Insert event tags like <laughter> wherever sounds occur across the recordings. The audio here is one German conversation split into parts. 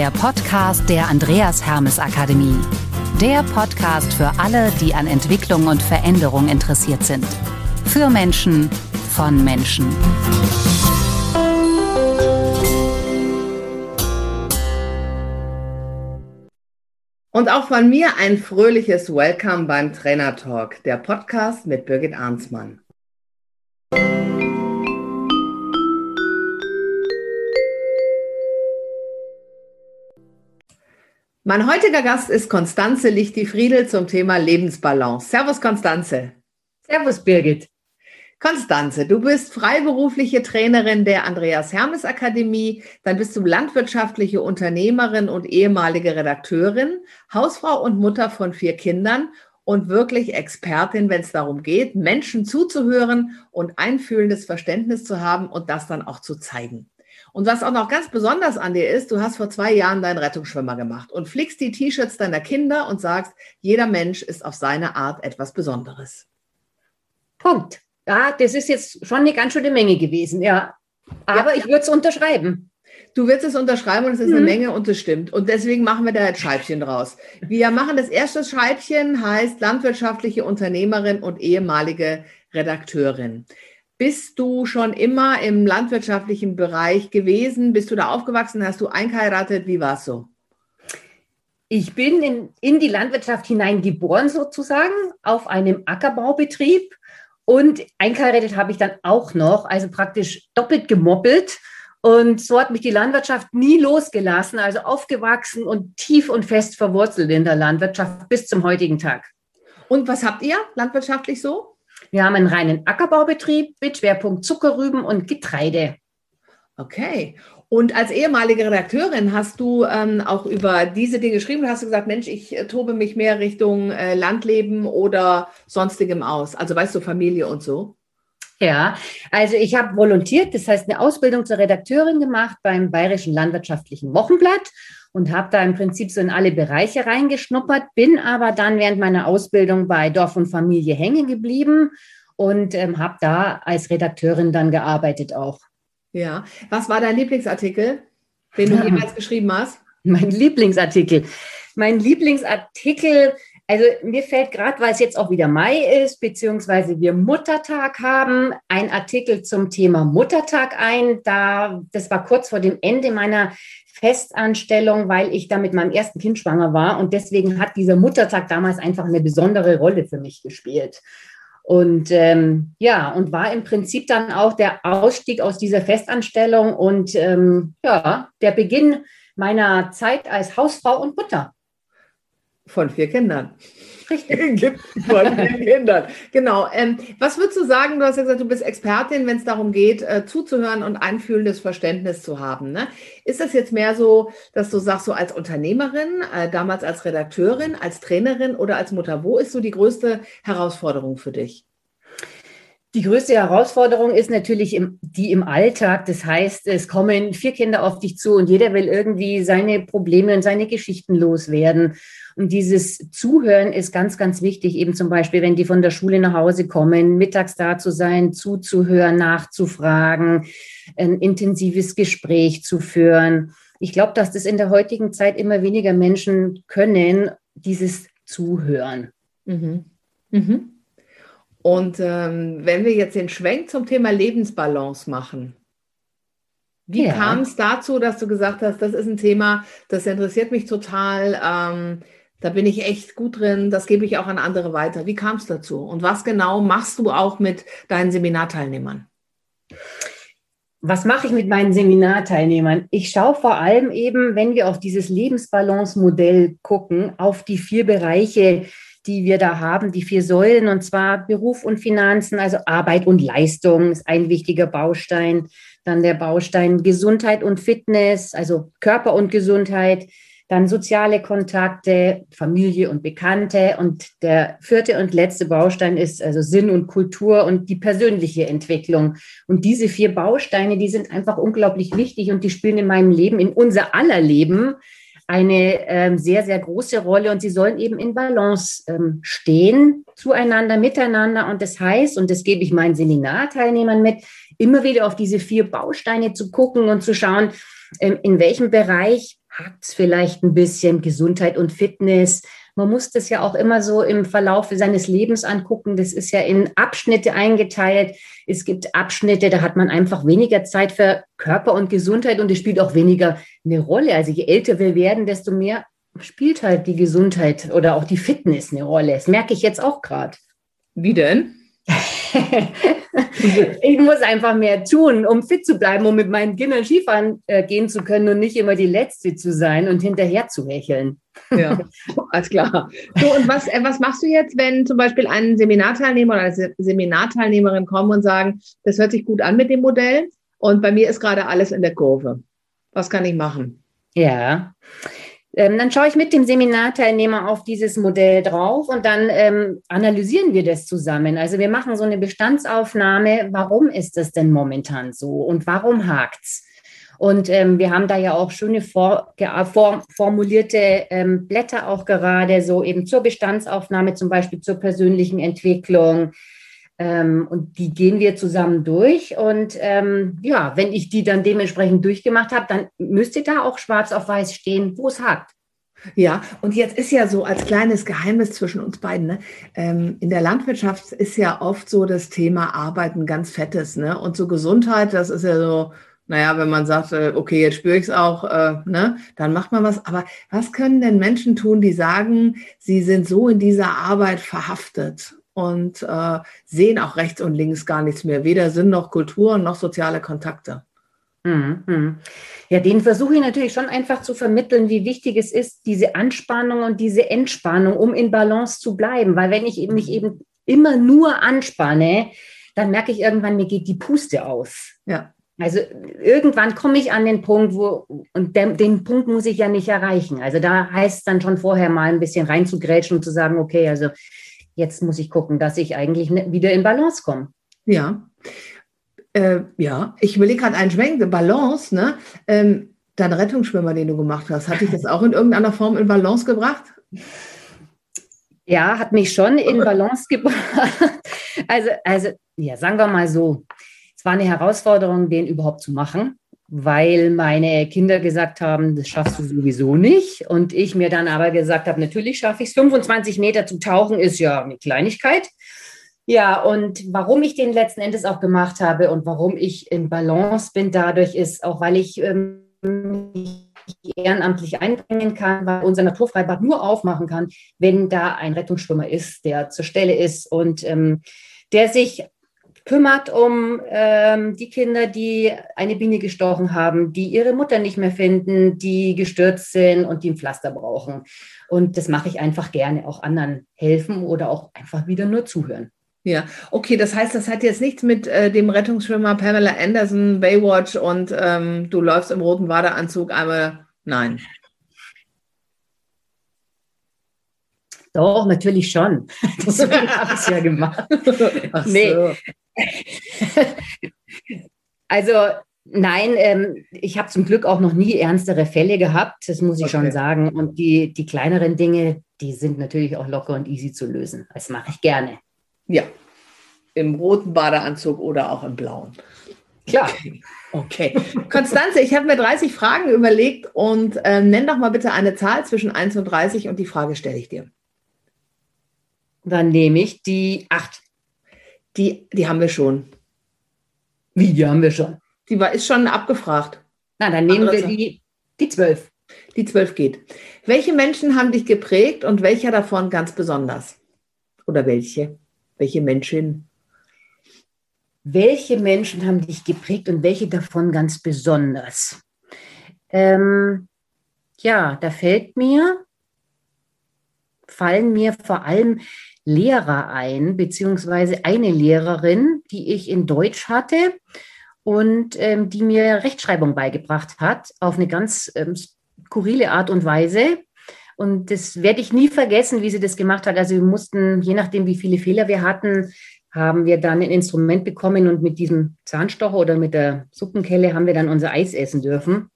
der Podcast der Andreas Hermes Akademie. Der Podcast für alle, die an Entwicklung und Veränderung interessiert sind. Für Menschen, von Menschen. Und auch von mir ein fröhliches Welcome beim Trainer Talk, der Podcast mit Birgit Arnsmann. Mein heutiger Gast ist Konstanze Lichti-Friedel zum Thema Lebensbalance. Servus, Konstanze. Servus, Birgit. Konstanze, du bist freiberufliche Trainerin der Andreas Hermes Akademie, dann bist du landwirtschaftliche Unternehmerin und ehemalige Redakteurin, Hausfrau und Mutter von vier Kindern und wirklich Expertin, wenn es darum geht, Menschen zuzuhören und einfühlendes Verständnis zu haben und das dann auch zu zeigen. Und was auch noch ganz besonders an dir ist, du hast vor zwei Jahren deinen Rettungsschwimmer gemacht und flickst die T-Shirts deiner Kinder und sagst, jeder Mensch ist auf seine Art etwas Besonderes. Punkt. Ja, das ist jetzt schon eine ganz schöne Menge gewesen, ja. Aber ja. ich würde es unterschreiben. Du wirst es unterschreiben und es ist mhm. eine Menge und es stimmt. Und deswegen machen wir da jetzt Scheibchen draus. Wir machen das erste Scheibchen, heißt landwirtschaftliche Unternehmerin und ehemalige Redakteurin. Bist du schon immer im landwirtschaftlichen Bereich gewesen? Bist du da aufgewachsen? Hast du eingeheiratet? Wie war es so? Ich bin in, in die Landwirtschaft hineingeboren sozusagen, auf einem Ackerbaubetrieb. Und eingeheiratet habe ich dann auch noch, also praktisch doppelt gemoppelt. Und so hat mich die Landwirtschaft nie losgelassen, also aufgewachsen und tief und fest verwurzelt in der Landwirtschaft bis zum heutigen Tag. Und was habt ihr landwirtschaftlich so? Wir haben einen reinen Ackerbaubetrieb mit Schwerpunkt Zuckerrüben und Getreide. Okay. Und als ehemalige Redakteurin hast du ähm, auch über diese Dinge geschrieben. Hast du gesagt, Mensch, ich äh, tobe mich mehr Richtung äh, Landleben oder sonstigem aus. Also weißt du, Familie und so. Ja, also ich habe volontiert, das heißt eine Ausbildung zur Redakteurin gemacht beim Bayerischen Landwirtschaftlichen Wochenblatt und habe da im Prinzip so in alle Bereiche reingeschnuppert, bin aber dann während meiner Ausbildung bei Dorf und Familie hängen geblieben und ähm, habe da als Redakteurin dann gearbeitet auch. Ja, was war dein Lieblingsartikel, den du <laughs> jemals geschrieben hast? Mein Lieblingsartikel. Mein Lieblingsartikel also mir fällt gerade, weil es jetzt auch wieder Mai ist, beziehungsweise wir Muttertag haben, ein Artikel zum Thema Muttertag ein. Da, das war kurz vor dem Ende meiner Festanstellung, weil ich da mit meinem ersten Kind schwanger war. Und deswegen hat dieser Muttertag damals einfach eine besondere Rolle für mich gespielt. Und ähm, ja, und war im Prinzip dann auch der Ausstieg aus dieser Festanstellung und ähm, ja, der Beginn meiner Zeit als Hausfrau und Mutter. Von vier Kindern. Richtig. <laughs> Von vier Kindern. Genau. Ähm, was würdest du sagen? Du hast ja gesagt, du bist Expertin, wenn es darum geht, äh, zuzuhören und einfühlendes Verständnis zu haben. Ne? Ist das jetzt mehr so, dass du sagst, so als Unternehmerin, äh, damals als Redakteurin, als Trainerin oder als Mutter? Wo ist so die größte Herausforderung für dich? Die größte Herausforderung ist natürlich im, die im Alltag. Das heißt, es kommen vier Kinder auf dich zu und jeder will irgendwie seine Probleme und seine Geschichten loswerden. Und dieses Zuhören ist ganz, ganz wichtig. Eben zum Beispiel, wenn die von der Schule nach Hause kommen, mittags da zu sein, zuzuhören, nachzufragen, ein intensives Gespräch zu führen. Ich glaube, dass das in der heutigen Zeit immer weniger Menschen können, dieses Zuhören. Mhm. Mhm. Und ähm, wenn wir jetzt den Schwenk zum Thema Lebensbalance machen, wie ja. kam es dazu, dass du gesagt hast, das ist ein Thema, das interessiert mich total, ähm, da bin ich echt gut drin, das gebe ich auch an andere weiter. Wie kam es dazu? Und was genau machst du auch mit deinen Seminarteilnehmern? Was mache ich mit meinen Seminarteilnehmern? Ich schaue vor allem eben, wenn wir auf dieses Lebensbalance-Modell gucken, auf die vier Bereiche, die wir da haben, die vier Säulen, und zwar Beruf und Finanzen, also Arbeit und Leistung ist ein wichtiger Baustein. Dann der Baustein Gesundheit und Fitness, also Körper und Gesundheit. Dann soziale Kontakte, Familie und Bekannte. Und der vierte und letzte Baustein ist also Sinn und Kultur und die persönliche Entwicklung. Und diese vier Bausteine, die sind einfach unglaublich wichtig und die spielen in meinem Leben, in unser aller Leben eine ähm, sehr, sehr große Rolle und sie sollen eben in Balance ähm, stehen, zueinander, miteinander. Und das heißt, und das gebe ich meinen Seminarteilnehmern mit, immer wieder auf diese vier Bausteine zu gucken und zu schauen, ähm, in welchem Bereich hakt es vielleicht ein bisschen, Gesundheit und Fitness. Man muss das ja auch immer so im Verlauf seines Lebens angucken. Das ist ja in Abschnitte eingeteilt. Es gibt Abschnitte, da hat man einfach weniger Zeit für Körper und Gesundheit und es spielt auch weniger eine Rolle. Also je älter wir werden, desto mehr spielt halt die Gesundheit oder auch die Fitness eine Rolle. Das merke ich jetzt auch gerade. Wie denn? <laughs> <laughs> ich muss einfach mehr tun, um fit zu bleiben, um mit meinen Kindern Skifahren äh, gehen zu können und nicht immer die Letzte zu sein und hinterher zu hecheln. Ja, <laughs> alles klar. So, und was, äh, was machst du jetzt, wenn zum Beispiel ein Seminarteilnehmer oder eine Seminarteilnehmerin kommen und sagen, das hört sich gut an mit dem Modell und bei mir ist gerade alles in der Kurve. Was kann ich machen? Ja, ähm, dann schaue ich mit dem Seminarteilnehmer auf dieses Modell drauf und dann ähm, analysieren wir das zusammen. Also wir machen so eine Bestandsaufnahme, warum ist das denn momentan so und warum hakt's? Und ähm, wir haben da ja auch schöne vor, vor, formulierte ähm, Blätter auch gerade, so eben zur Bestandsaufnahme, zum Beispiel zur persönlichen Entwicklung, ähm, und die gehen wir zusammen durch. Und ähm, ja, wenn ich die dann dementsprechend durchgemacht habe, dann müsste da auch schwarz auf weiß stehen, wo es hakt. Ja, und jetzt ist ja so als kleines Geheimnis zwischen uns beiden, ne? Ähm, in der Landwirtschaft ist ja oft so das Thema Arbeiten ganz fettes, ne? Und so Gesundheit, das ist ja so, naja, wenn man sagt, äh, okay, jetzt spüre ich es auch, äh, ne, dann macht man was. Aber was können denn Menschen tun, die sagen, sie sind so in dieser Arbeit verhaftet und äh, sehen auch rechts und links gar nichts mehr, weder Sinn noch Kultur noch soziale Kontakte. Mhm. Ja, den versuche ich natürlich schon einfach zu vermitteln, wie wichtig es ist, diese Anspannung und diese Entspannung, um in Balance zu bleiben. Weil wenn ich mich eben immer nur anspanne, dann merke ich irgendwann, mir geht die Puste aus. Ja. Also irgendwann komme ich an den Punkt, wo, und den, den Punkt muss ich ja nicht erreichen. Also da heißt es dann schon vorher mal ein bisschen reinzugrätschen und zu sagen, okay, also jetzt muss ich gucken, dass ich eigentlich ne, wieder in Balance komme. Ja. Äh, ja, ich überlege gerade einen Schwenk, Balance, ne? Ähm, dein Rettungsschwimmer, den du gemacht hast, hat dich das auch in irgendeiner Form in Balance gebracht? Ja, hat mich schon in Balance gebracht. <laughs> Also, also, ja, sagen wir mal so, es war eine Herausforderung, den überhaupt zu machen weil meine Kinder gesagt haben, das schaffst du sowieso nicht. Und ich mir dann aber gesagt habe, natürlich schaffe ich es. 25 Meter zu tauchen ist ja eine Kleinigkeit. Ja, und warum ich den letzten Endes auch gemacht habe und warum ich in Balance bin, dadurch ist auch, weil ich ähm, ehrenamtlich einbringen kann, weil unser Naturfreibad nur aufmachen kann, wenn da ein Rettungsschwimmer ist, der zur Stelle ist und ähm, der sich kümmert um ähm, die Kinder, die eine Biene gestochen haben, die ihre Mutter nicht mehr finden, die gestürzt sind und die ein Pflaster brauchen. Und das mache ich einfach gerne, auch anderen helfen oder auch einfach wieder nur zuhören. Ja, okay, das heißt, das hat jetzt nichts mit äh, dem Rettungsschwimmer Pamela Anderson, Baywatch und ähm, du läufst im roten Badeanzug einmal. Nein. Doch, natürlich schon. <laughs> Deswegen habe ich ja gemacht. Ach nee. So. also nein, ähm, ich habe zum Glück auch noch nie ernstere Fälle gehabt, das muss ich okay. schon sagen. Und die, die kleineren Dinge, die sind natürlich auch locker und easy zu lösen. Das mache ich gerne. Ja, im roten Badeanzug oder auch im blauen. Klar. Okay. Konstanze, ich habe mir 30 Fragen überlegt und äh, nenn doch mal bitte eine Zahl zwischen 1 und 30 und die Frage stelle ich dir. Dann nehme ich die 8. Die, die haben wir schon. Wie, die haben wir schon? Die war, ist schon abgefragt. Na, dann nehmen wir die, die 12. Die 12 geht. Welche Menschen haben dich geprägt und welcher davon ganz besonders? Oder welche? Welche Menschen? Welche Menschen haben dich geprägt und welche davon ganz besonders? Ähm, ja, da fällt mir, fallen mir vor allem Lehrer ein, beziehungsweise eine Lehrerin, die ich in Deutsch hatte und ähm, die mir Rechtschreibung beigebracht hat, auf eine ganz ähm, skurrile Art und Weise. Und das werde ich nie vergessen, wie sie das gemacht hat. Also wir mussten, je nachdem, wie viele Fehler wir hatten, haben wir dann ein Instrument bekommen und mit diesem Zahnstocher oder mit der Suppenkelle haben wir dann unser Eis essen dürfen.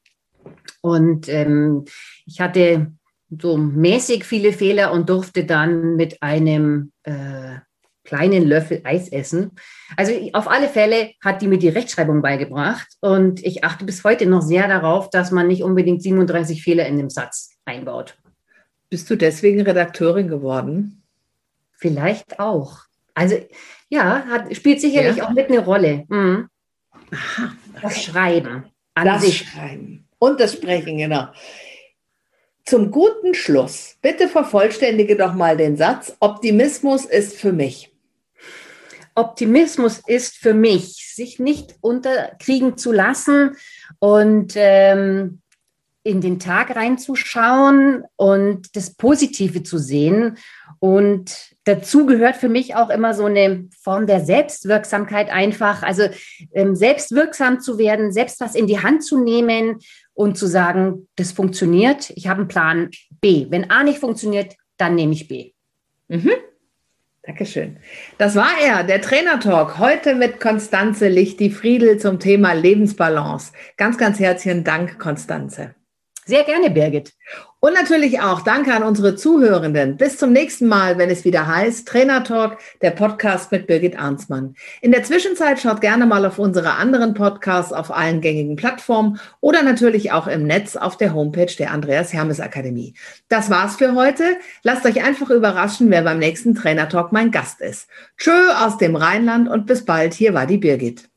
Und ähm, ich hatte so mäßig viele Fehler und durfte dann mit einem äh, kleinen Löffel Eis essen. Also auf alle Fälle hat die mir die Rechtschreibung beigebracht und ich achte bis heute noch sehr darauf, dass man nicht unbedingt 37 Fehler in dem Satz einbaut. Bist du deswegen Redakteurin geworden? Vielleicht auch. Also ja, hat, spielt sicherlich ja. auch mit eine Rolle. Mhm. Aha, okay. Das Schreiben. das sich. Schreiben. Und das Sprechen, genau. Zum guten Schluss, bitte vervollständige doch mal den Satz, Optimismus ist für mich. Optimismus ist für mich, sich nicht unterkriegen zu lassen und ähm, in den Tag reinzuschauen und das Positive zu sehen. Und dazu gehört für mich auch immer so eine Form der Selbstwirksamkeit einfach. Also ähm, selbstwirksam zu werden, selbst was in die Hand zu nehmen und zu sagen, das funktioniert, ich habe einen Plan B. Wenn A nicht funktioniert, dann nehme ich B. Mhm. Dankeschön. Das war er, der Trainer-Talk. Heute mit Konstanze Lichti-Friedel zum Thema Lebensbalance. Ganz, ganz herzlichen Dank, Konstanze. Sehr gerne, Birgit. Und natürlich auch danke an unsere Zuhörenden. Bis zum nächsten Mal, wenn es wieder heißt Trainer Talk, der Podcast mit Birgit Arnsmann. In der Zwischenzeit schaut gerne mal auf unsere anderen Podcasts auf allen gängigen Plattformen oder natürlich auch im Netz auf der Homepage der Andreas Hermes Akademie. Das war's für heute. Lasst euch einfach überraschen, wer beim nächsten Trainer Talk mein Gast ist. Tschö aus dem Rheinland und bis bald. Hier war die Birgit.